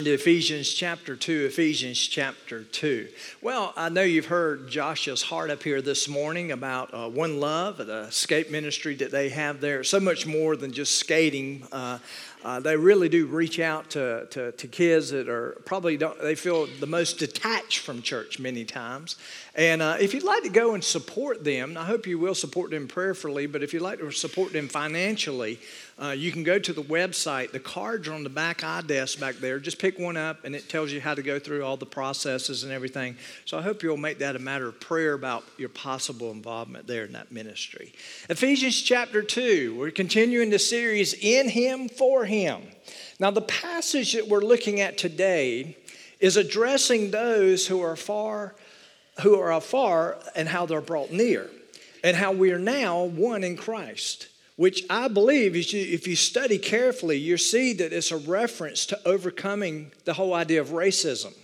to Ephesians chapter 2, Ephesians chapter 2. Well, I know you've heard Josh's heart up here this morning about uh, One Love, the skate ministry that they have there. So much more than just skating. Uh, uh, they really do reach out to, to, to, kids that are probably don't, they feel the most detached from church many times. And uh, if you'd like to go and support them, I hope you will support them prayerfully, but if you'd like to support them financially, uh, you can go to the website. The cards are on the back iDesk back there. Just pick one up, and it tells you how to go through all the processes and everything. So I hope you'll make that a matter of prayer about your possible involvement there in that ministry. Ephesians chapter 2, we're continuing the series In Him, For Him. Now, the passage that we're looking at today is addressing those who are far who are afar and how they're brought near, and how we are now one in Christ. Which I believe, is if you study carefully, you see that it's a reference to overcoming the whole idea of racism.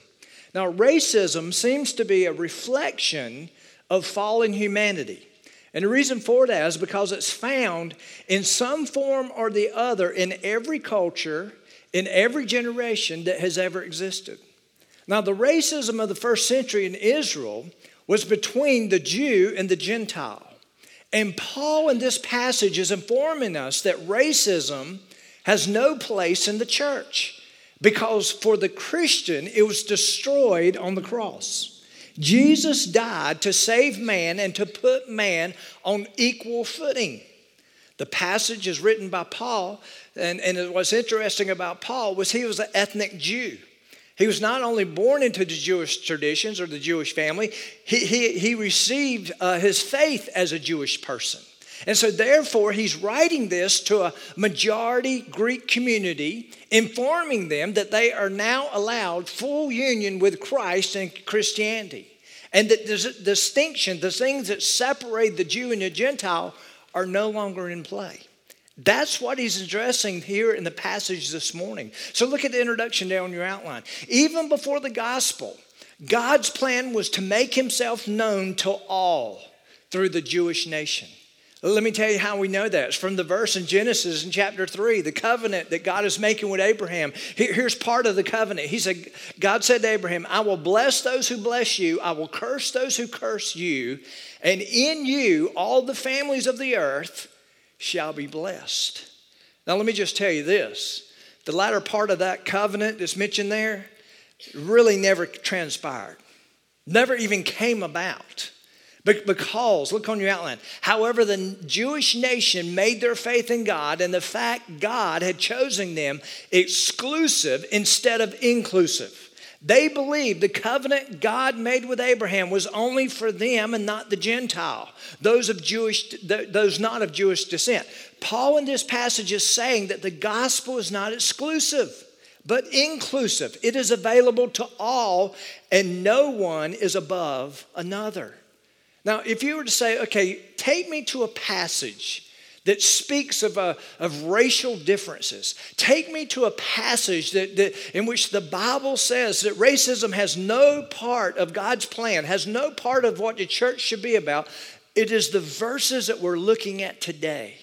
Now, racism seems to be a reflection of fallen humanity. And the reason for that is because it's found in some form or the other in every culture, in every generation that has ever existed. Now, the racism of the first century in Israel was between the Jew and the Gentile. And Paul in this passage is informing us that racism has no place in the church because for the Christian, it was destroyed on the cross. Jesus died to save man and to put man on equal footing. The passage is written by Paul, and, and what's interesting about Paul was he was an ethnic Jew. He was not only born into the Jewish traditions or the Jewish family, he, he, he received uh, his faith as a Jewish person. And so, therefore, he's writing this to a majority Greek community, informing them that they are now allowed full union with Christ and Christianity. And that the distinction, the things that separate the Jew and the Gentile, are no longer in play. That's what he's addressing here in the passage this morning. So look at the introduction there on your outline. Even before the gospel, God's plan was to make himself known to all through the Jewish nation. Let me tell you how we know that. It's from the verse in Genesis in chapter 3, the covenant that God is making with Abraham. here's part of the covenant. He said, God said to Abraham, I will bless those who bless you, I will curse those who curse you, and in you all the families of the earth shall be blessed. Now, let me just tell you this the latter part of that covenant that's mentioned there really never transpired, never even came about. Because, look on your outline, however, the Jewish nation made their faith in God and the fact God had chosen them exclusive instead of inclusive. They believed the covenant God made with Abraham was only for them and not the Gentile, those of Jewish, those not of Jewish descent. Paul in this passage is saying that the gospel is not exclusive, but inclusive. It is available to all, and no one is above another. Now, if you were to say, okay, take me to a passage that speaks of, uh, of racial differences. Take me to a passage that, that, in which the Bible says that racism has no part of God's plan, has no part of what the church should be about. It is the verses that we're looking at today.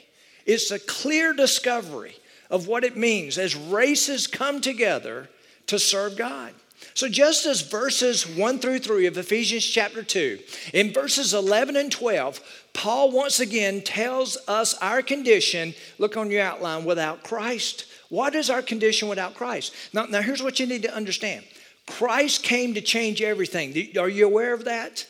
It's a clear discovery of what it means as races come together to serve God. So, just as verses 1 through 3 of Ephesians chapter 2, in verses 11 and 12, Paul once again tells us our condition, look on your outline, without Christ. What is our condition without Christ? Now, now here's what you need to understand Christ came to change everything. Are you aware of that?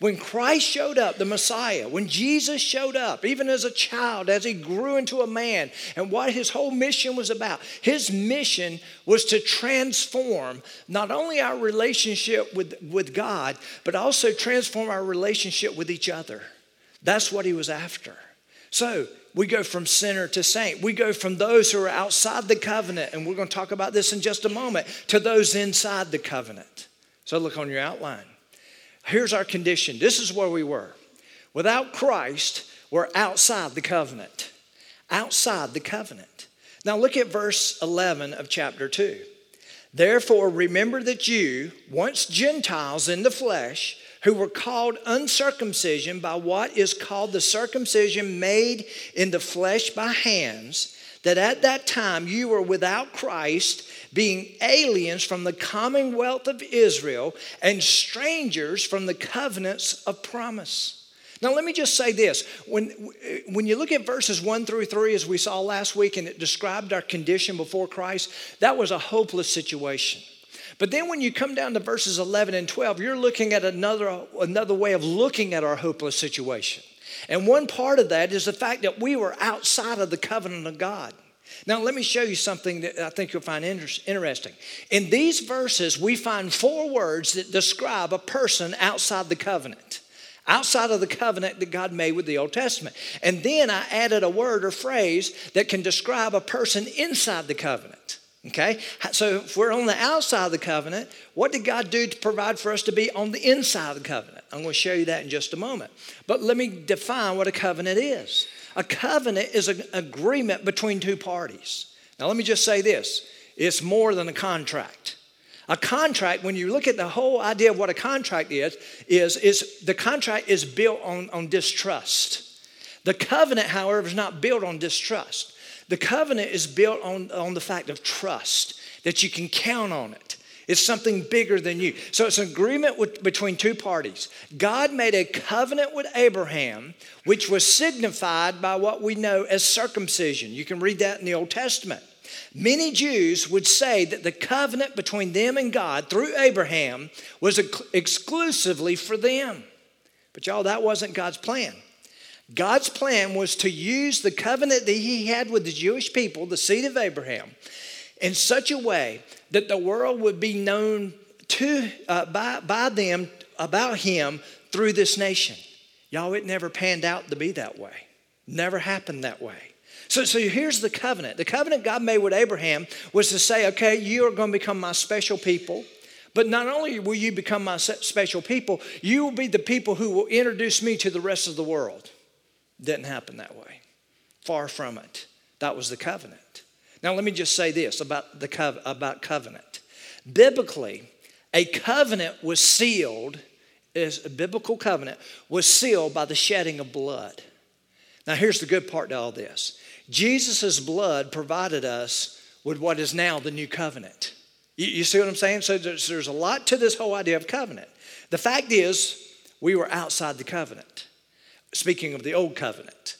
When Christ showed up, the Messiah, when Jesus showed up, even as a child, as he grew into a man, and what his whole mission was about, his mission was to transform not only our relationship with, with God, but also transform our relationship with each other. That's what he was after. So, we go from sinner to saint. We go from those who are outside the covenant, and we're going to talk about this in just a moment, to those inside the covenant. So, look on your outline. Here's our condition this is where we were. Without Christ, we're outside the covenant. Outside the covenant. Now look at verse 11 of chapter 2. Therefore, remember that you, once Gentiles in the flesh, who were called uncircumcision by what is called the circumcision made in the flesh by hands, that at that time you were without Christ, being aliens from the commonwealth of Israel and strangers from the covenants of promise. Now, let me just say this. When, when you look at verses 1 through 3, as we saw last week, and it described our condition before Christ, that was a hopeless situation. But then when you come down to verses 11 and 12, you're looking at another, another way of looking at our hopeless situation. And one part of that is the fact that we were outside of the covenant of God. Now, let me show you something that I think you'll find interesting. In these verses, we find four words that describe a person outside the covenant, outside of the covenant that God made with the Old Testament. And then I added a word or phrase that can describe a person inside the covenant. Okay? So if we're on the outside of the covenant, what did God do to provide for us to be on the inside of the covenant? I'm going to show you that in just a moment. But let me define what a covenant is. A covenant is an agreement between two parties. Now, let me just say this it's more than a contract. A contract, when you look at the whole idea of what a contract is, is, is the contract is built on, on distrust. The covenant, however, is not built on distrust. The covenant is built on, on the fact of trust, that you can count on it. It's something bigger than you. So it's an agreement with, between two parties. God made a covenant with Abraham, which was signified by what we know as circumcision. You can read that in the Old Testament. Many Jews would say that the covenant between them and God through Abraham was exclusively for them. But y'all, that wasn't God's plan. God's plan was to use the covenant that he had with the Jewish people, the seed of Abraham, in such a way that the world would be known to, uh, by, by them about him through this nation. Y'all, it never panned out to be that way. Never happened that way. So, so here's the covenant. The covenant God made with Abraham was to say, okay, you are going to become my special people. But not only will you become my special people, you will be the people who will introduce me to the rest of the world. Didn't happen that way. Far from it. That was the covenant. Now, let me just say this about, the about covenant. Biblically, a covenant was sealed, is a biblical covenant, was sealed by the shedding of blood. Now, here's the good part to all this Jesus' blood provided us with what is now the new covenant. You, you see what I'm saying? So there's, there's a lot to this whole idea of covenant. The fact is, we were outside the covenant. Speaking of the old covenant,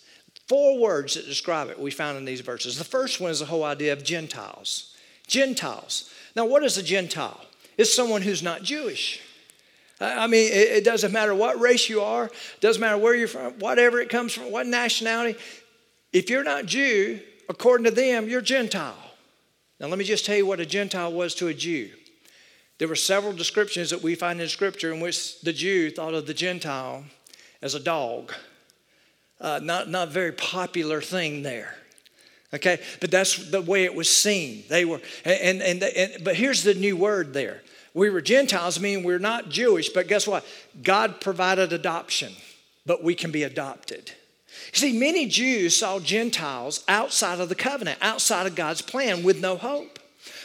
four words that describe it we found in these verses. The first one is the whole idea of Gentiles. Gentiles. Now, what is a Gentile? It's someone who's not Jewish. I mean, it doesn't matter what race you are, doesn't matter where you're from, whatever it comes from, what nationality. If you're not Jew, according to them, you're Gentile. Now, let me just tell you what a Gentile was to a Jew. There were several descriptions that we find in Scripture in which the Jew thought of the Gentile as a dog. Uh, not, not very popular thing there. Okay, but that's the way it was seen. They were, and, and, and, but here's the new word there. We were Gentiles, meaning we're not Jewish, but guess what? God provided adoption, but we can be adopted. See, many Jews saw Gentiles outside of the covenant, outside of God's plan, with no hope.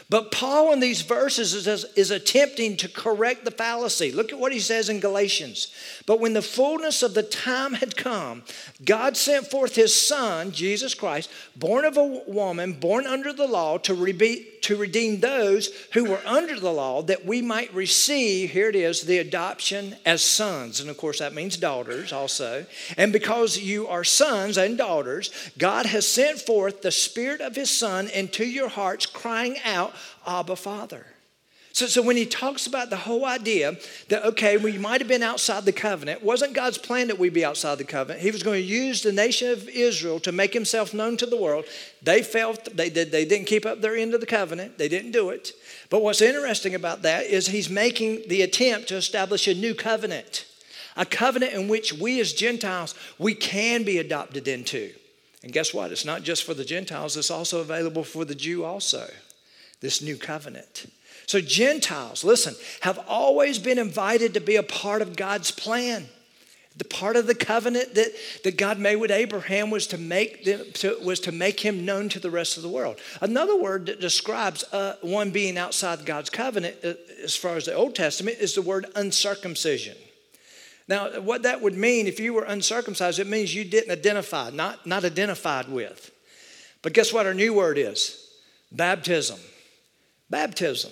But Paul in these verses is, is, attempting to correct the fallacy. Look at what he says in Galatians. But when the fullness of the time had come, God sent forth his Son, Jesus Christ, born of a woman, born under the law, to, re- to redeem those who were under the law, that we might receive, here it is, the adoption as sons. And of course, that means daughters also. And because you are sons and daughters, God has sent forth the Spirit of his Son into your hearts, crying out, Abba, Father. So, so when he talks about the whole idea that, okay, we might have been outside the covenant, wasn't God's plan that we be outside the covenant. He was going to use the nation of Israel to make himself known to the world. They felt they, did, they didn't keep up their end of the covenant, they didn't do it. But what's interesting about that is he's making the attempt to establish a new covenant, a covenant in which we as Gentiles, we can be adopted into. And guess what? It's not just for the Gentiles, it's also available for the Jew also this new covenant. So, Gentiles, listen, have always been invited to be a part of God's plan. The part of the covenant that, that God made with Abraham was to, make them, to, was to make him known to the rest of the world. Another word that describes uh, one being outside God's covenant, uh, as far as the Old Testament, is the word uncircumcision. Now, what that would mean if you were uncircumcised, it means you didn't identify, not, not identified with. But guess what our new word is? Baptism. Baptism.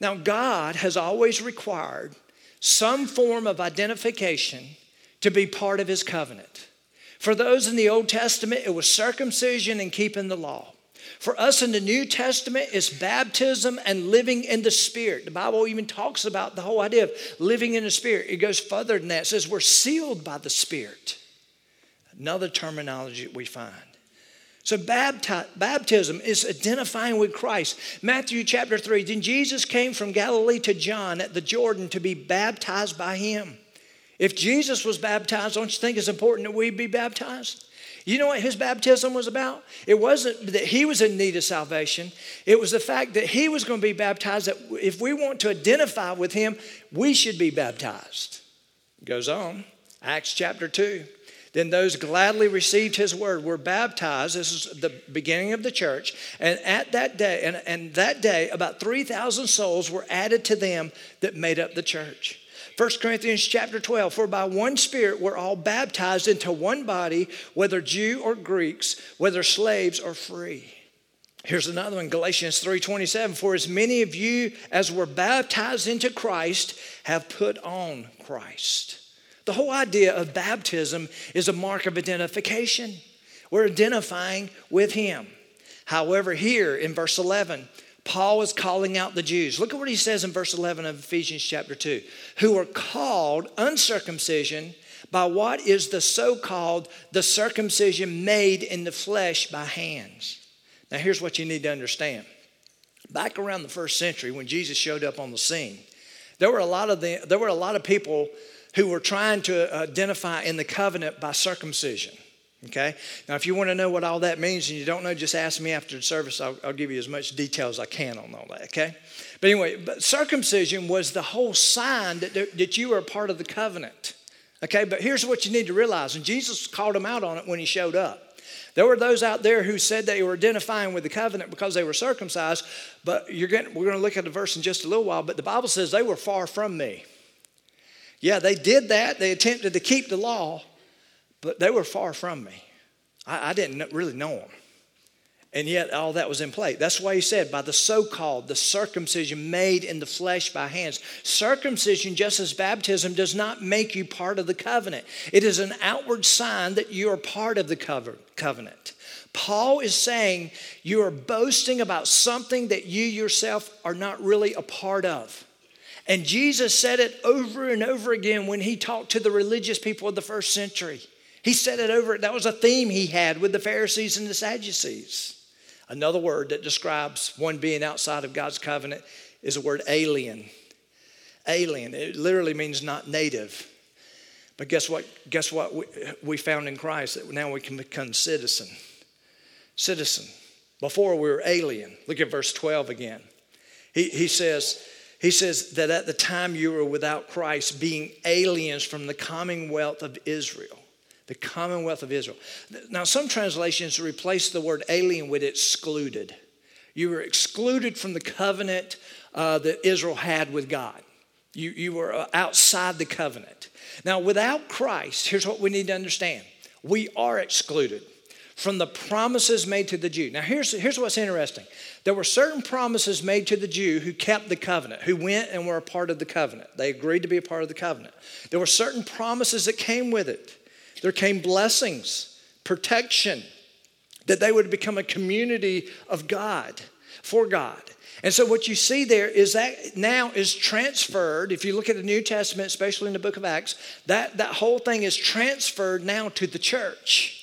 Now, God has always required some form of identification to be part of his covenant. For those in the Old Testament, it was circumcision and keeping the law. For us in the New Testament, it's baptism and living in the Spirit. The Bible even talks about the whole idea of living in the Spirit. It goes further than that. It says we're sealed by the Spirit. Another terminology we find. So baptism is identifying with Christ. Matthew chapter 3, then Jesus came from Galilee to John at the Jordan to be baptized by him. If Jesus was baptized, don't you think it's important that we be baptized? You know what his baptism was about? It wasn't that he was in need of salvation. It was the fact that he was going to be baptized, that if we want to identify with him, we should be baptized. It goes on, Acts chapter 2. Then those gladly received his word were baptized. This is the beginning of the church. And at that day, and, and that day, about 3,000 souls were added to them that made up the church. 1 Corinthians chapter 12, for by one Spirit we're all baptized into one body, whether Jew or Greeks, whether slaves or free. Here's another one, Galatians 3:27, for as many of you as were baptized into Christ have put on Christ. The whole idea of baptism is a mark of identification. We're identifying with him. However, here in verse 11, Paul is calling out the Jews. Look at what he says in verse 11 of Ephesians chapter 2 who are called uncircumcision by what is the so called the circumcision made in the flesh by hands. Now, here's what you need to understand. Back around the first century, when Jesus showed up on the scene, there were a lot of, the, there were a lot of people who were trying to identify in the covenant by circumcision. Okay? Now, if you want to know what all that means and you don't know, just ask me after the service. I'll, I'll give you as much detail as I can on all that, okay? But anyway, but circumcision was the whole sign that, that you were a part of the covenant. Okay, but here's what you need to realize, and Jesus called them out on it when he showed up. There were those out there who said they were identifying with the covenant because they were circumcised, but you're getting, we're going to look at the verse in just a little while, but the Bible says they were far from me. Yeah, they did that. They attempted to keep the law, but they were far from me. I, I didn't really know them. And yet, all that was in play. That's why he said, by the so called, the circumcision made in the flesh by hands. Circumcision, just as baptism, does not make you part of the covenant. It is an outward sign that you are part of the covenant. Paul is saying you are boasting about something that you yourself are not really a part of. And Jesus said it over and over again when he talked to the religious people of the first century. He said it over, that was a theme he had with the Pharisees and the Sadducees. Another word that describes one being outside of God's covenant is the word alien. Alien, it literally means not native. But guess what? Guess what we found in Christ? That now we can become citizen. Citizen. Before we were alien. Look at verse 12 again. He, he says, he says that at the time you were without Christ, being aliens from the commonwealth of Israel. The commonwealth of Israel. Now, some translations replace the word alien with excluded. You were excluded from the covenant uh, that Israel had with God. You, you were uh, outside the covenant. Now, without Christ, here's what we need to understand we are excluded from the promises made to the Jew. Now, here's, here's what's interesting there were certain promises made to the Jew who kept the covenant, who went and were a part of the covenant. They agreed to be a part of the covenant. There were certain promises that came with it. There came blessings, protection, that they would become a community of God, for God. And so what you see there is that now is transferred. If you look at the New Testament, especially in the book of Acts, that, that whole thing is transferred now to the church.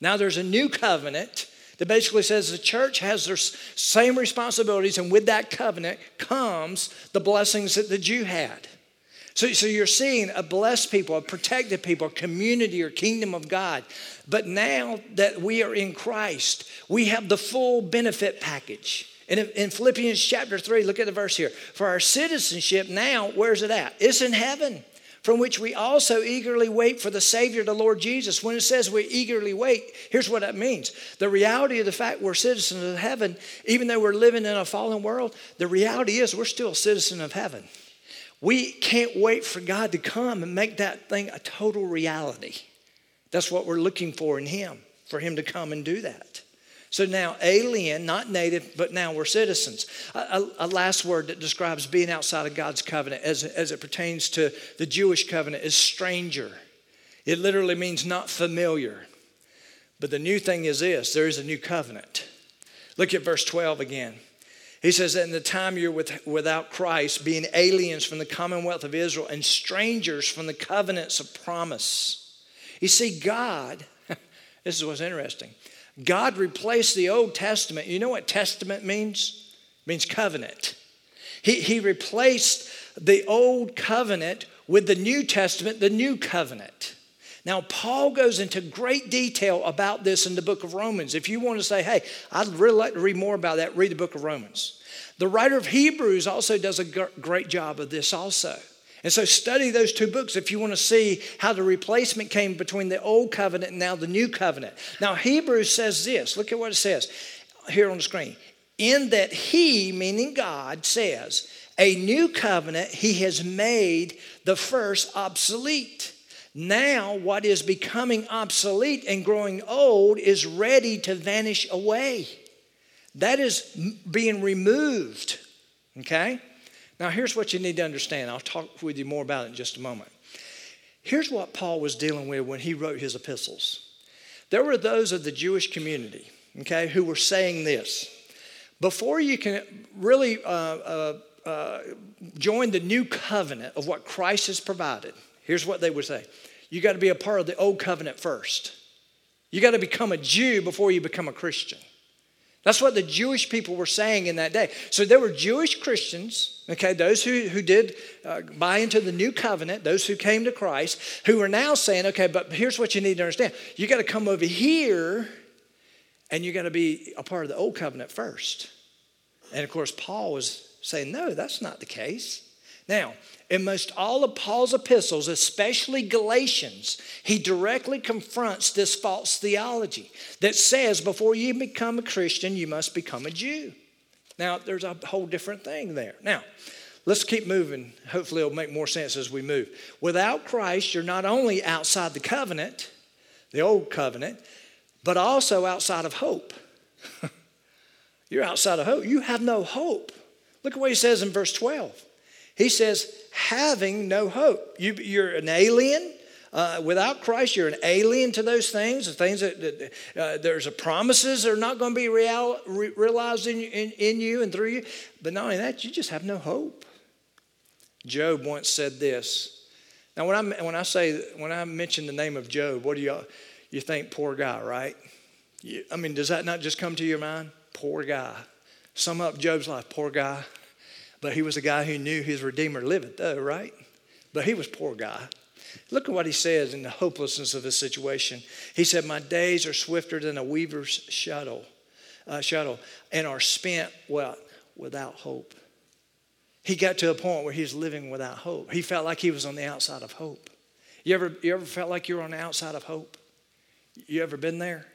Now there's a new covenant that basically says the church has their same responsibilities, and with that covenant comes the blessings that the Jew had. So, so you're seeing a blessed people, a protected people, a community or kingdom of God. But now that we are in Christ, we have the full benefit package. And in Philippians chapter 3, look at the verse here. For our citizenship now, where's it at? It's in heaven, from which we also eagerly wait for the Savior, the Lord Jesus. When it says we eagerly wait, here's what that means. The reality of the fact we're citizens of heaven, even though we're living in a fallen world, the reality is we're still a citizen of heaven. We can't wait for God to come and make that thing a total reality. That's what we're looking for in Him, for Him to come and do that. So now, alien, not native, but now we're citizens. A, a, a, last word that describes being outside of God's covenant as, as it pertains to the Jewish covenant is stranger. It literally means not familiar. But the new thing is this there is a new covenant. Look at verse 12 again. He says in the time you're with, without Christ, being aliens from the commonwealth of Israel and strangers from the covenants of promise. You see, God, this is what's interesting. God replaced the Old Testament. You know what testament means? It means covenant. He, he replaced the Old Covenant with the New Testament, the New Covenant. Now, Paul goes into great detail about this in the book of Romans. If you want to say, hey, I'd really like to read more about that, read the book of Romans. The writer of Hebrews also does a great job of this, also. And so, study those two books if you want to see how the replacement came between the old covenant and now the new covenant. Now, Hebrews says this look at what it says here on the screen. In that he, meaning God, says, a new covenant he has made the first obsolete. Now, what is becoming obsolete and growing old is ready to vanish away. That is being removed. Okay? Now, here's what you need to understand. I'll talk with you more about it in just a moment. Here's what Paul was dealing with when he wrote his epistles. There were those of the Jewish community, okay, who were saying this before you can really uh, uh, uh, join the new covenant of what Christ has provided, here's what they would say you got to be a part of the old covenant first. You got to become a Jew before you become a Christian. That's what the Jewish people were saying in that day. So there were Jewish Christians, okay, those who, who did uh, buy into the new covenant, those who came to Christ, who are now saying, okay, but here's what you need to understand. You got to come over here and you got to be a part of the old covenant first. And of course, Paul was saying, no, that's not the case. Now, in most all of Paul's epistles, especially Galatians, he directly confronts this false theology that says before you become a Christian, you must become a Jew. Now, there's a whole different thing there. Now, let's keep moving. Hopefully, it'll make more sense as we move. Without Christ, you're not only outside the covenant, the old covenant, but also outside of hope. you're outside of hope. You have no hope. Look at what he says in verse 12. He says, having no hope. You, are an alien. Uh, without Christ, you're an alien to those things, the things that, that uh, there's a promises that are not going to be real, re- realized in, in, in you and through you. But not only that, you just have no hope. Job once said this. Now, when I, when I say, when I mention the name of Job, what do you, you think? Poor guy, right? You, I mean, does that not just come to your mind? Poor guy. Sum up Job's life, poor guy. But he was a guy who knew his Redeemer liveth, though, right? But he was poor guy. Look at what he says in the hopelessness of his situation. He said, My days are swifter than a weaver's shuttle, uh, shuttle and are spent what? Without hope. He got to a point where he was living without hope. He felt like he was on the outside of hope. You ever, you ever felt like you were on the outside of hope? You ever been there?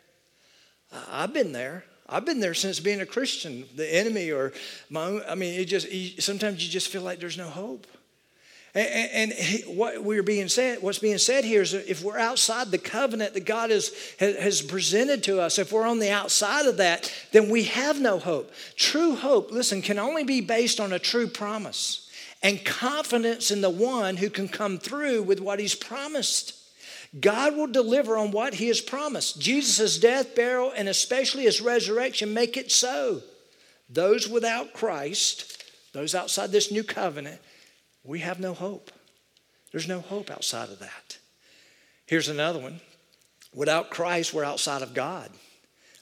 I've been there. I've been there since being a Christian. The enemy or my own, I mean, it just, sometimes you just feel like there's no hope. And, what we're being said, what's being said here is if we're outside the covenant that God has, has presented to us, if we're on the outside of that, then we have no hope. True hope, listen, can only be based on a true promise and confidence in the one who can come through with what he's promised. God will deliver on what he has promised. Jesus' death, burial, and especially his resurrection make it so. Those without Christ, those outside this new covenant, we have no hope. There's no hope outside of that. Here's another one. Without Christ, we're outside of God.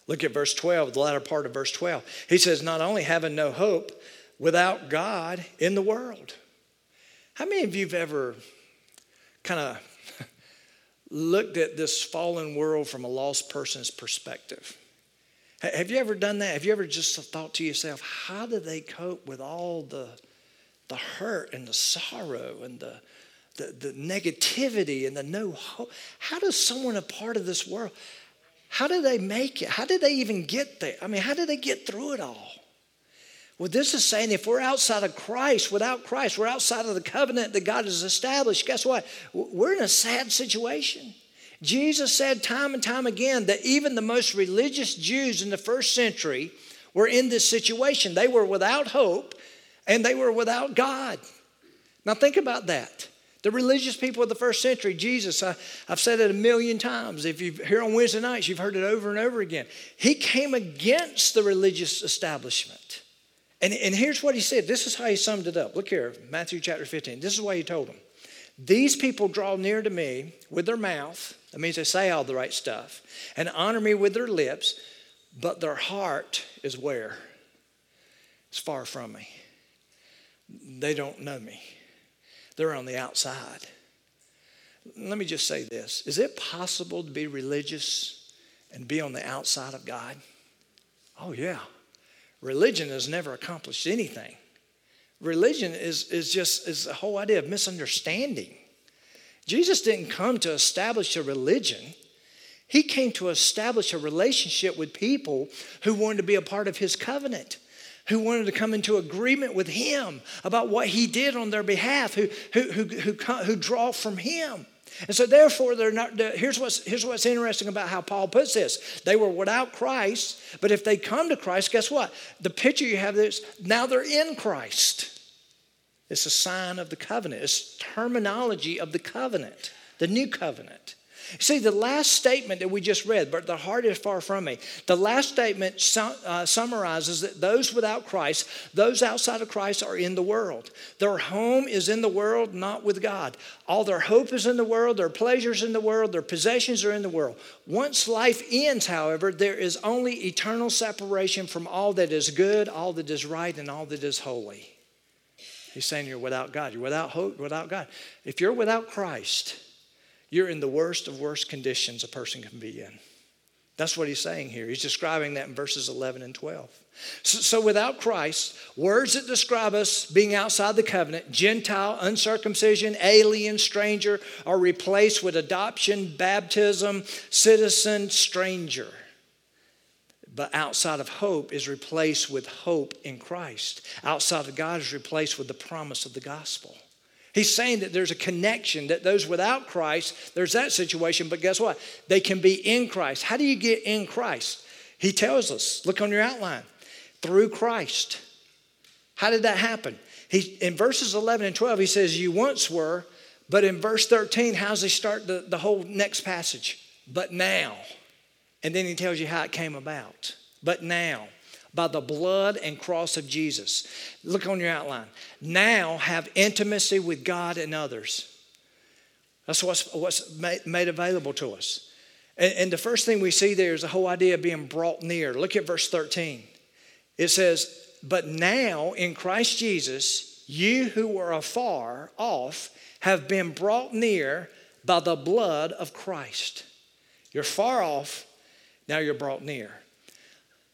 Look at verse 12, the latter part of verse 12. He says, Not only having no hope, without God in the world. How many of you have ever kind of looked at this fallen world from a lost person's perspective. Have you ever done that? Have you ever just thought to yourself, how do they cope with all the, the hurt and the sorrow and the, the, the negativity and the no hope? How does someone a part of this world, how do they make it? How did they even get there? I mean, how did they get through it all? Well, this is saying if we're outside of Christ, without Christ, we're outside of the covenant that God has established, guess what? We're in a sad situation. Jesus said time and time again that even the most religious Jews in the first century were in this situation. They were without hope and they were without God. Now, think about that. The religious people of the first century, Jesus, I, have said it a million times. If you're here on Wednesday nights, you've heard it over and over again. He came against the religious establishment. And, and here's what he said. This is how he summed it up. Look here, Matthew chapter 15. This is what he told them. These people draw near to me with their mouth, that means they say all the right stuff, and honor me with their lips, but their heart is where? It's far from me. They don't know me, they're on the outside. Let me just say this Is it possible to be religious and be on the outside of God? Oh, yeah. Religion has never accomplished anything. Religion is, is just is the whole idea of misunderstanding. Jesus didn't come to establish a religion. He came to establish a relationship with people who wanted to be a part of his covenant, who wanted to come into agreement with him about what he did on their behalf, who, who, who, who, who draw from him. And so, therefore, they're not. Here's what's, here's what's interesting about how Paul puts this. They were without Christ, but if they come to Christ, guess what? The picture you have is now they're in Christ. It's a sign of the covenant, it's terminology of the covenant, the new covenant. See, the last statement that we just read, but the heart is far from me, the last statement su- uh, summarizes that those without Christ, those outside of Christ, are in the world. Their home is in the world, not with God. All their hope is in the world, their pleasures in the world, their possessions are in the world. Once life ends, however, there is only eternal separation from all that is good, all that is right, and all that is holy. He's saying you're without God. You're without hope, without God. If you're without Christ, you're in the worst of worst conditions a person can be in. That's what he's saying here. He's describing that in verses 11 and 12. So, so, without Christ, words that describe us being outside the covenant, Gentile, uncircumcision, alien, stranger, are replaced with adoption, baptism, citizen, stranger. But outside of hope is replaced with hope in Christ. Outside of God is replaced with the promise of the gospel. He's saying that there's a connection, that those without Christ, there's that situation, but guess what? They can be in Christ. How do you get in Christ? He tells us, look on your outline, through Christ. How did that happen? He, in verses 11 and 12, he says, You once were, but in verse 13, how does he start the, the whole next passage? But now. And then he tells you how it came about. But now by the blood and cross of Jesus. Look on your outline. Now have intimacy with God and others. That's what's, what's made available to us. And, and the first thing we see there is the whole idea of being brought near. Look at verse 13. It says, But now in Christ Jesus, you who were afar off have been brought near by the blood of Christ. You're far off, now you're brought near.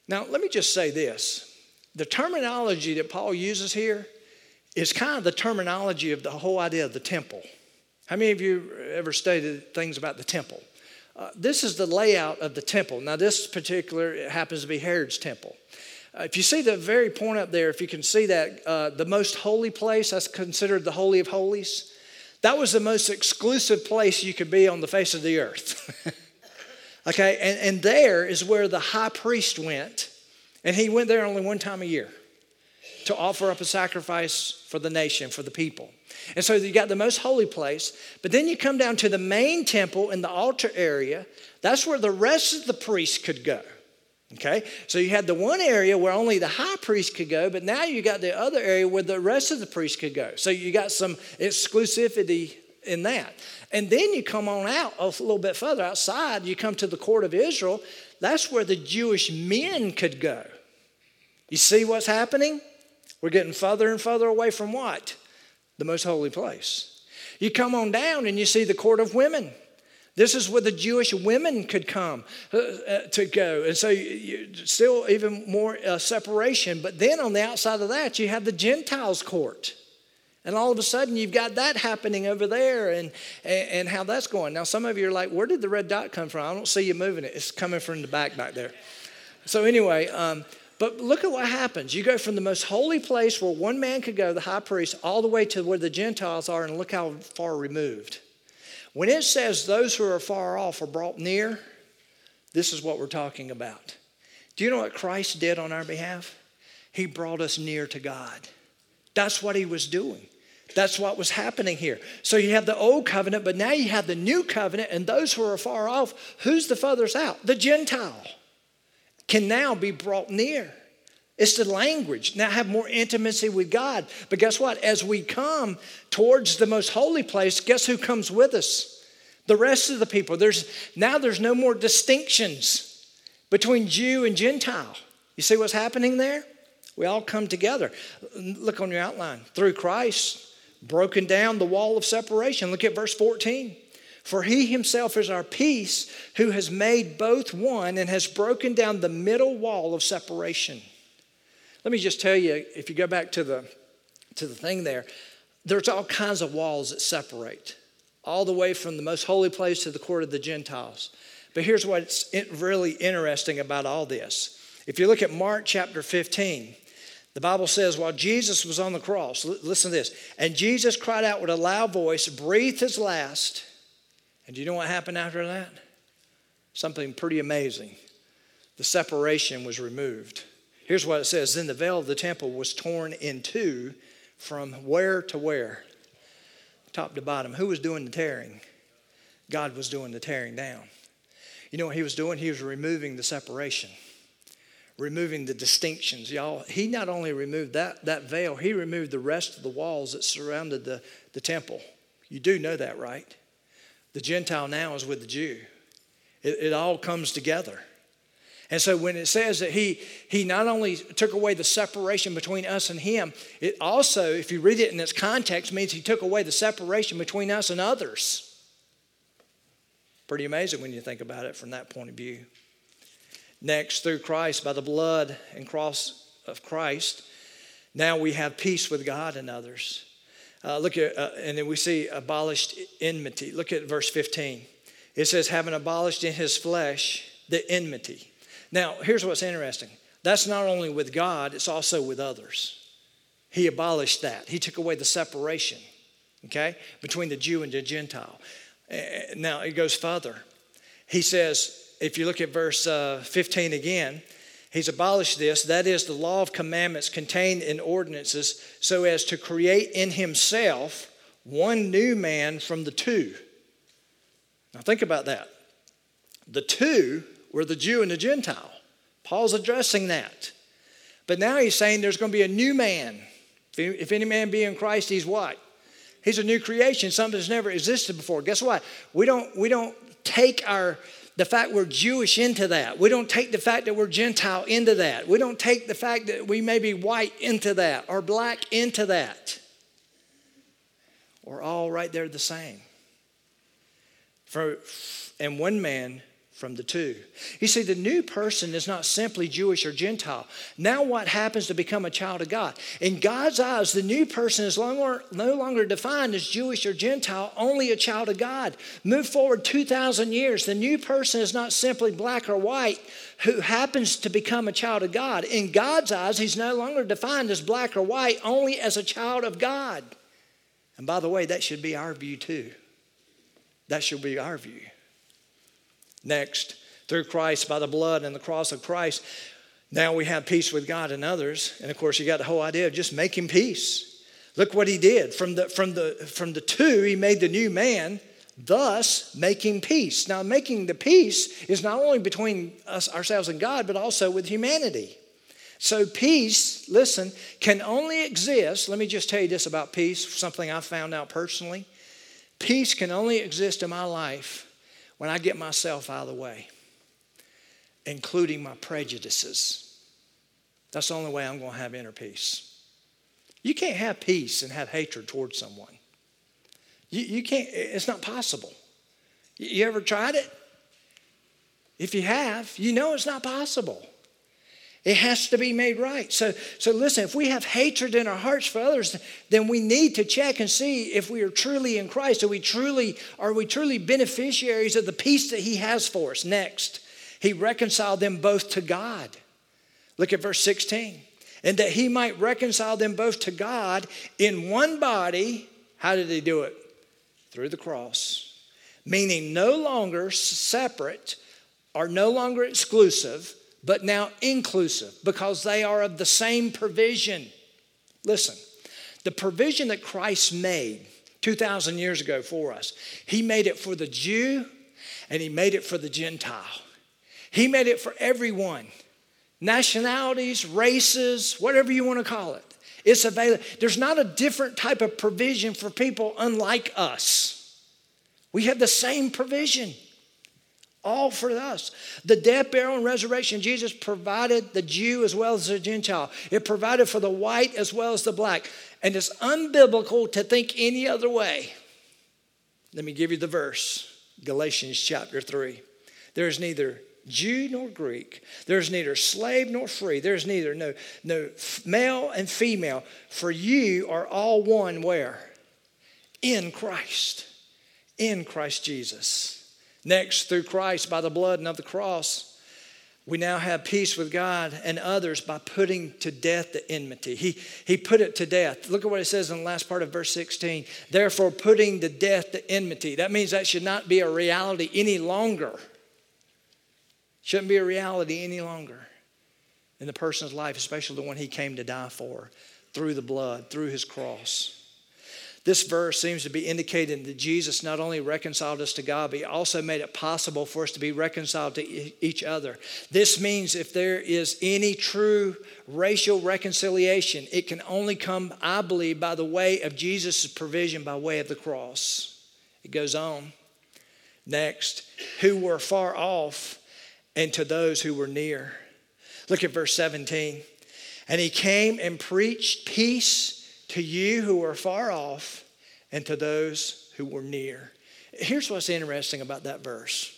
Now, let me just say this the terminology that Paul uses here is kind of the terminology of the whole idea of the temple. How many of you ever studied things about the temple? Uh, this is the layout of the temple. Now, this particular happens to be Herod's temple. Uh, if you see the very point up there, if you can see that, uh, the most holy place, that's considered the Holy of Holies. That was the most exclusive place you could be on the face of the earth. Okay, and, and there is where the high priest went, and he went there only one time a year to offer up a sacrifice for the nation, for the people. And so you got the most holy place, but then you come down to the main temple in the altar area. That's where the rest of the priests could go. Okay, so you had the one area where only the high priest could go, but now you got the other area where the rest of the priests could go. So you got some exclusivity in that. And then you come on out a little bit further outside, you come to the court of Israel. That's where the Jewish men could go. You see what's happening? We're getting further and further away from what? The most holy place. You come on down and you see the court of women. This is where the Jewish women could come uh, uh, to go. And so you, still even more uh, separation. But then on the outside of that, you have the Gentiles' court. And all of a sudden, you've got that happening over there and, and, how that's going. Now, some of you are like, where did the red dot come from? I don't see you moving it. It's coming from the back back there. So, anyway, um, but look at what happens. You go from the most holy place where one man could go, the high priest, all the way to where the Gentiles are, and look how far removed. When it says those who are far off are brought near, this is what we're talking about. Do you know what Christ did on our behalf? He brought us near to God. That's what he was doing. That's what was happening here. So you have the old covenant, but now you have the new covenant, and those who are far off, who's the furthest out? The Gentile can now be brought near. It's the language. Now have more intimacy with God. But guess what? As we come towards the most holy place, guess who comes with us? The rest of the people. There's now there's no more distinctions between Jew and Gentile. You see what's happening there? We all come together. Look on your outline. Through Christ, broken down the wall of separation. Look at verse 14. For he himself is our peace, who has made both one and has broken down the middle wall of separation. Let me just tell you, if you go back to the, to the thing there, there's all kinds of walls that separate, all the way from the most holy place to the court of the Gentiles. But here's what's really interesting about all this. If you look at Mark chapter 15, the Bible says, while Jesus was on the cross, listen to this, and Jesus cried out with a loud voice, breathed his last, and do you know what happened after that? Something pretty amazing. The separation was removed. Here's what it says Then the veil of the temple was torn in two from where to where? Top to bottom. Who was doing the tearing? God was doing the tearing down. You know what he was doing? He was removing the separation removing the distinctions. Y'all, he not only removed that, that veil, he removed the rest of the walls that surrounded the, the temple. You do know that, right? The Gentile now is with the Jew. It, it all comes together. And so when it says that he, he not only took away the separation between us and him, it also, if you read it in its context, means he took away the separation between us and others. Pretty amazing when you think about it from that point of view. Next, through Christ, by the blood and cross of Christ, now we have peace with God and others. Uh, look at, uh, and then we see abolished enmity. Look at verse 15. It says, having abolished in his flesh the enmity. Now, here's what's interesting that's not only with God, it's also with others. He abolished that, he took away the separation, okay, between the Jew and the Gentile. Now, it goes further. He says, if you look at verse uh, 15 again, he's abolished this. That is the law of commandments contained in ordinances, so as to create in himself one new man from the two. Now think about that. The two were the Jew and the Gentile. Paul's addressing that. But now he's saying there's going to be a new man. If any man be in Christ, he's what? He's a new creation, something that's never existed before. Guess what? We don't, we don't take our the fact we're Jewish into that. We don't take the fact that we're Gentile into that. We don't take the fact that we may be white into that or black into that. We're all right there the same. For, and one man from the two. You see, the new person is not simply Jewish or Gentile. Now, what happens to become a child of God? In God's eyes, the new person is no longer defined as Jewish or Gentile, only a child of God. Move forward 2,000 years, the new person is not simply black or white who happens to become a child of God. In God's eyes, he's no longer defined as black or white, only as a child of God. And by the way, that should be our view too. That should be our view. Next, through Christ, by the blood and the cross of Christ, now we have peace with God and others. And of course, you got the whole idea of just making peace. Look what he did. From the, from the, from the two, he made the new man, thus making peace. Now, making the peace is not only between us, ourselves and God, but also with humanity. So, peace, listen, can only exist. Let me just tell you this about peace, something I found out personally. Peace can only exist in my life when I get myself out of the way, including my prejudices. That's the only way I'm going to have inner peace. You can't have peace and have hatred towards someone. You, you can't, it's not possible. You, you ever tried it? If you have, you know it's not possible. It has to be made right. So, so listen, if we have hatred in our hearts for others, then we need to check and see if we are truly in Christ. Are we truly, are we truly beneficiaries of the peace that He has for us? Next, He reconciled them both to God. Look at verse 16. And that He might reconcile them both to God in one body. How did He do it? Through the cross meaning no longer separate or no longer exclusive, but now inclusive because they are of the same provision. Listen, the provision that Christ made 2,000 years ago for us, He made it for the Jew and He made it for the Gentile. He made it for everyone nationalities, races, whatever you want to call it. It's available. There's not a different type of provision for people unlike us. We have the same provision, all for us. The death, burial, and resurrection, Jesus provided the Jew as well as the Gentile. It provided for the white as well as the black. And it's unbiblical to think any other way. Let me give you the verse Galatians chapter 3. There is neither Jew nor Greek. There's neither slave nor free. There's neither no, no male and female. For you are all one where? In Christ. In Christ Jesus. Next, through Christ, by the blood and of the cross, we now have peace with God and others by putting to death the enmity. He, he put it to death. Look at what it says in the last part of verse 16. Therefore, putting to death the enmity. That means that should not be a reality any longer. Shouldn't be a reality any longer in the person's life, especially the one he came to die for through the blood, through his cross. This verse seems to be indicating that Jesus not only reconciled us to God, but he also made it possible for us to be reconciled to each other. This means if there is any true racial reconciliation, it can only come, I believe, by the way of Jesus' provision by way of the cross. It goes on. Next, who were far off and to those who were near. Look at verse 17. And he came and preached peace to you who were far off and to those who were near. Here's what's interesting about that verse.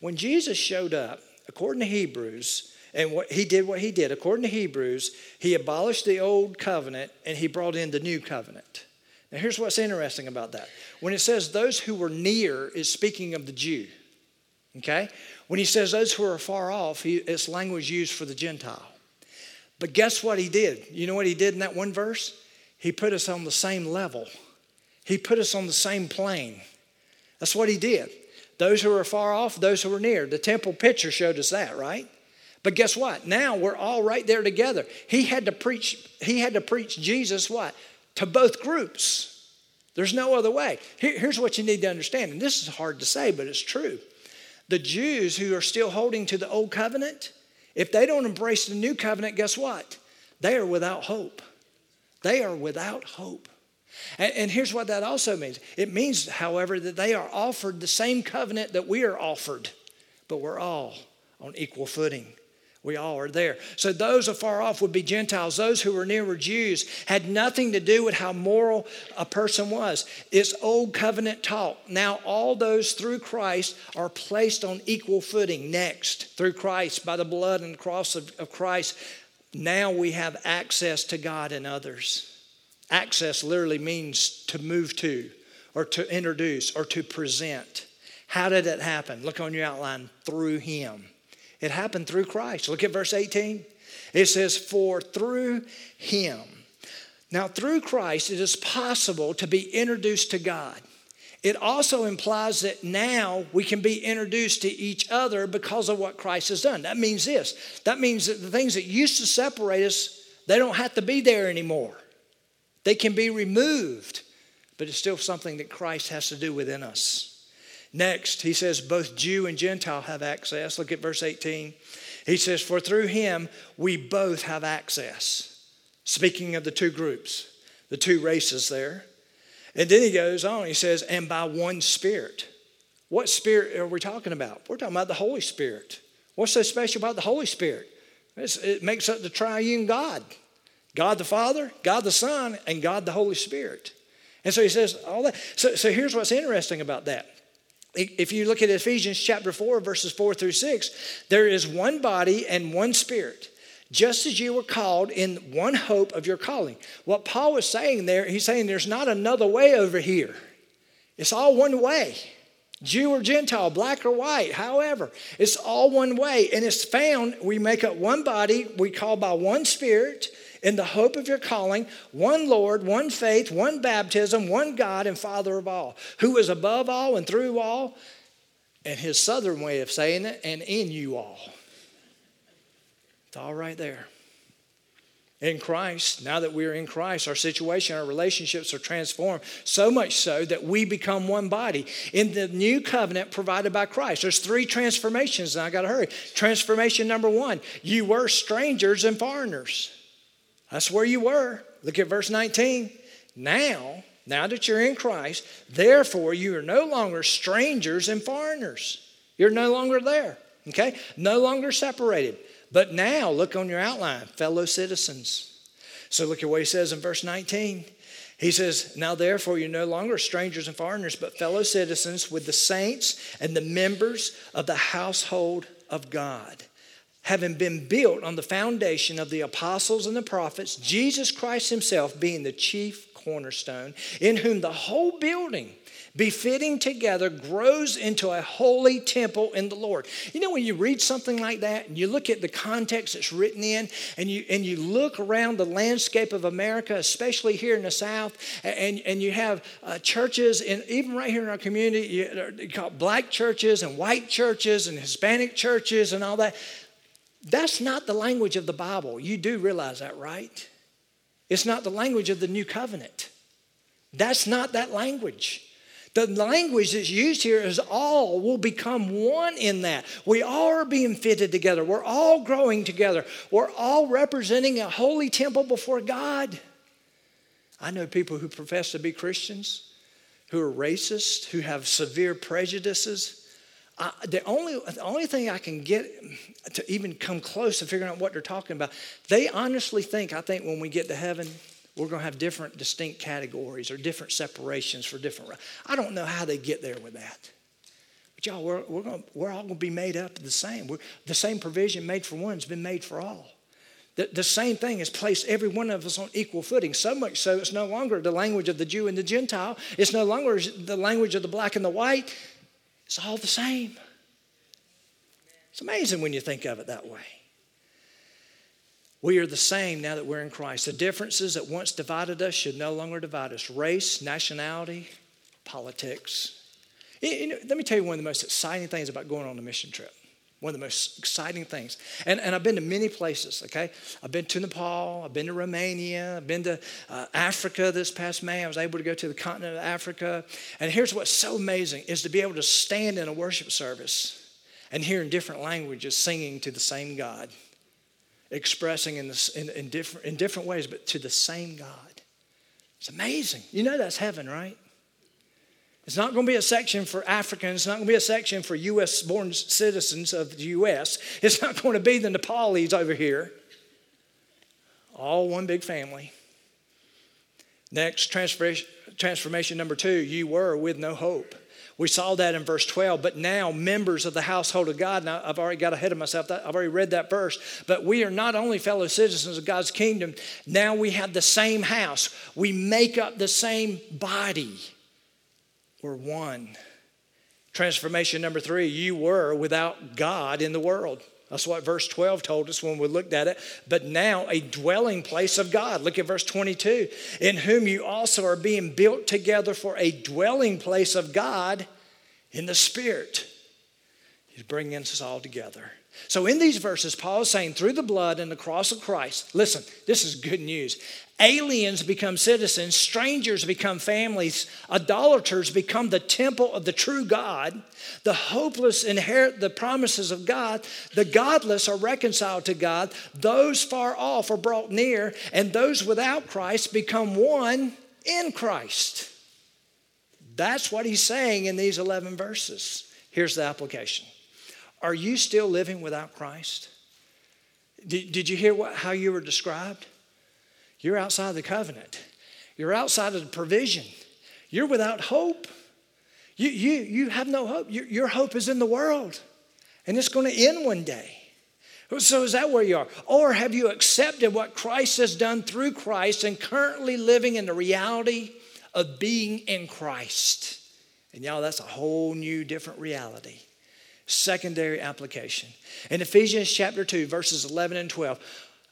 When Jesus showed up, according to Hebrews, and what he did what he did, according to Hebrews, he abolished the old covenant and he brought in the new covenant. Now here's what's interesting about that. When it says those who were near is speaking of the Jew. Okay? When he says those who are far off, he, it's language used for the Gentile. But guess what he did? You know what he did in that one verse? He put us on the same level, he put us on the same plane. That's what he did. Those who are far off, those who are near. The temple picture showed us that, right? But guess what? Now we're all right there together. He had to preach, he had to preach Jesus what? To both groups. There's no other way. Here, here's what you need to understand, and this is hard to say, but it's true. The Jews who are still holding to the old covenant, if they don't embrace the new covenant, guess what? They are without hope. They are without hope. And, and, here's what that also means it means, however, that they are offered the same covenant that we are offered, but we're all on equal footing. We all are there. So those afar off would be Gentiles. Those who were near were Jews. Had nothing to do with how moral a person was. It's old covenant talk. Now all those through Christ are placed on equal footing. Next, through Christ, by the blood and cross of, of Christ, now we have access to God and others. Access literally means to move to, or to introduce, or to present. How did it happen? Look on your outline through Him. It happened through Christ. Look at verse 18. It says, For through him. Now, through Christ, it is possible to be introduced to God. It also implies that now we can be introduced to each other because of what Christ has done. That means this that means that the things that used to separate us, they don't have to be there anymore. They can be removed, but it's still something that Christ has to do within us. Next, he says both Jew and Gentile have access. Look at verse 18. He says, For through him we both have access. Speaking of the two groups, the two races there. And then he goes on, he says, And by one Spirit. What Spirit are we talking about? We're talking about the Holy Spirit. What's so special about the Holy Spirit? It's, it makes up the triune God God the Father, God the Son, and God the Holy Spirit. And so he says all that. So, so here's what's interesting about that. If you look at Ephesians chapter 4, verses 4 through 6, there is one body and one spirit, just as you were called in one hope of your calling. What Paul is saying there, he's saying there's not another way over here. It's all one way. Jew or Gentile, black or white, however, it's all one way. And it's found, we make up one body, we call by one spirit, in the hope of your calling, one Lord, one faith, one baptism, one God and Father of all, who is above all and through all, and his southern way of saying it, and in you all. It's all right there in Christ, now that we're in Christ, our situation, our relationships are transformed so much so that we become one body in the new covenant provided by Christ. There's three transformations, and I got to hurry. Transformation number one you were strangers and foreigners. That's where you were. Look at verse 19. Now, now that you're in Christ, therefore you are no longer strangers and foreigners. You're no longer there, okay? No longer separated. But now, look on your outline, fellow citizens. So look at what he says in verse 19. He says, Now therefore you're no longer strangers and foreigners, but fellow citizens with the saints and the members of the household of God, having been built on the foundation of the apostles and the prophets, Jesus Christ himself being the chief cornerstone, in whom the whole building befitting together grows into a holy temple in the Lord. You know, when you read something like that and you look at the context it's written in and you, and you look around the landscape of America, especially here in the South, and, and you have uh, churches, and even right here in our community, you, you call black churches and white churches and Hispanic churches and all that. That's not the language of the Bible. You do realize that, right? It's not the language of the new covenant. That's not that language. The language that's used here is all will become one in that. We all are being fitted together. We're all growing together. We're all representing a holy temple before God. I know people who profess to be Christians, who are racist, who have severe prejudices. I, the, only, the only thing I can get to even come close to figuring out what they're talking about, they honestly think, I think when we get to heaven, we're going to have different distinct categories or different separations for different. I don't know how they get there with that. But y'all, we're, we're, going we're all going to be made up the same. We're, the same provision made for one has been made for all. The, the same thing has placed every one of us on equal footing, so much so it's no longer the language of the Jew and the Gentile. It's no longer the language of the black and the white. It's all the same. It's amazing when you think of it that way. We are the same now that we're in Christ. The differences that once divided us should no longer divide us race, nationality, politics. You know, let me tell you one of the most exciting things about going on a mission trip. One of the most exciting things. And, and I've been to many places, okay? I've been to Nepal, I've been to Romania, I've been to uh, Africa this past May. I was able to go to the continent of Africa. And here's what's so amazing is to be able to stand in a worship service and hear in different languages singing to the same God expressing in, in, in, different, in different ways, but to the same God. It's amazing. You know that's heaven, right? It's not going to be a section for Africans. It's not going to be a section for U.S. born citizens of the U.S. It's not going to be the Nepalese over here. All one big family. Next, transformation, transformation number two you were with no hope. We saw that in verse 12, but now members of the household of God. Now, I've already got ahead of myself. I've already read that verse. But we are not only fellow citizens of God's kingdom, now we have the same house. We make up the same body. We're one. Transformation number three you were without God in the world. That's what verse 12 told us when we looked at it. But now a dwelling place of God. Look at verse 22. In whom you also are being built together for a dwelling place of God in the Spirit. He's bringing us all together. So, in these verses, Paul is saying, through the blood and the cross of Christ, listen, this is good news. Aliens become citizens, strangers become families, idolaters become the temple of the true God, the hopeless inherit the promises of God, the godless are reconciled to God, those far off are brought near, and those without Christ become one in Christ. That's what he's saying in these 11 verses. Here's the application Are you still living without Christ? Did, did you hear what, how you were described? You're outside the covenant. You're outside of the provision. You're without hope. You, you, you have no hope. Your, your hope is in the world, and it's going to end one day. So, is that where you are? Or have you accepted what Christ has done through Christ and currently living in the reality of being in Christ? And y'all, that's a whole new, different reality. Secondary application. In Ephesians chapter 2, verses 11 and 12,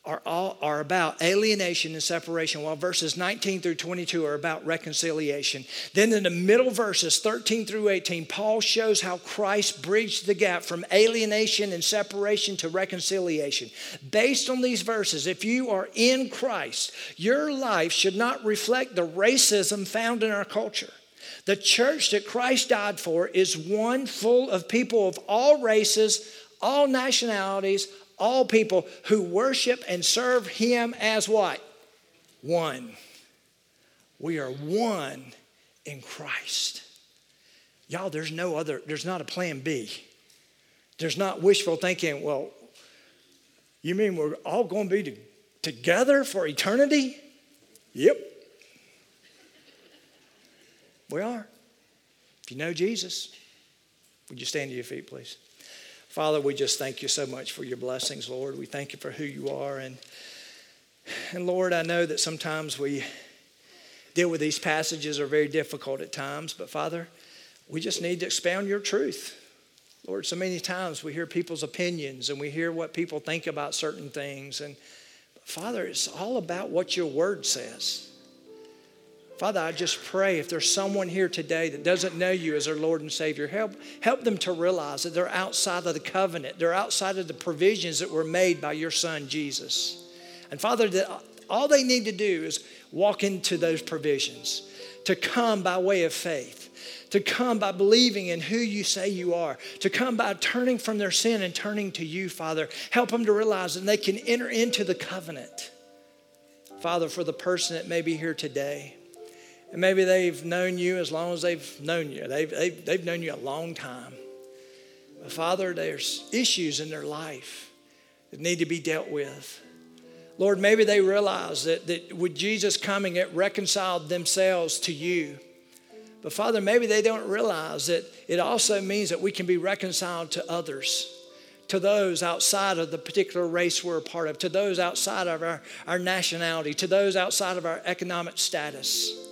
are, all, are about alienation and separation, while verses 19 through 22 are about reconciliation. Then in the middle verses, 13 through 18, Paul shows how Christ bridged the gap from alienation and separation to reconciliation. Based on these verses, if you are in Christ, your life should not reflect the racism found in our culture. The church that Christ died for is one full of people of all races, all nationalities, all people who worship and serve him as what? One. We are one in Christ. Y'all, there's no other, there's not a plan B. There's not wishful thinking, well, you mean we're all going to be to, together for eternity? Yep. We are. If you know Jesus, would you stand to your feet, please? Father, we just thank you so much for your blessings, Lord. We thank you for who you are. And, and Lord, I know that sometimes we deal with these passages are very difficult at times, but Father, we just need to expound your truth. Lord, so many times we hear people's opinions and we hear what people think about certain things. And Father, it's all about what your word says. Father, I just pray if there's someone here today that doesn't know you as their Lord and Savior, help, help them to realize that they're outside of the covenant. They're outside of the provisions that were made by your Son, Jesus. And Father, that all they need to do is walk into those provisions, to come by way of faith, to come by believing in who you say you are, to come by turning from their sin and turning to you, Father. Help them to realize that they can enter into the covenant. Father, for the person that may be here today, and maybe they've known you as long as they've known you. They've, they've, they've known you a long time. But Father, there's issues in their life that need to be dealt with. Lord, maybe they realize that, that with Jesus coming, it reconciled themselves to you. But Father, maybe they don't realize that it also means that we can be reconciled to others, to those outside of the particular race we're a part of, to those outside of our, our nationality, to those outside of our economic status.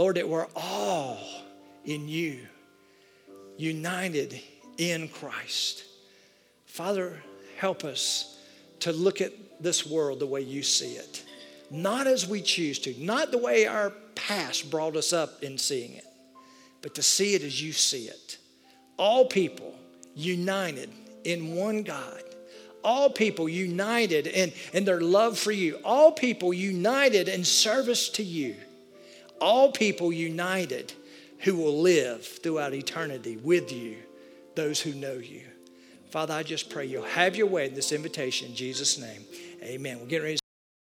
Lord, that we're all in you, united in Christ. Father, help us to look at this world the way you see it, not as we choose to, not the way our past brought us up in seeing it, but to see it as you see it. All people united in one God. All people united in, in their love for you. All people united in service to you all people united who will live throughout eternity with you, those who know you. Father, I just pray you'll have your way in this invitation in Jesus' name. Amen. We're getting ready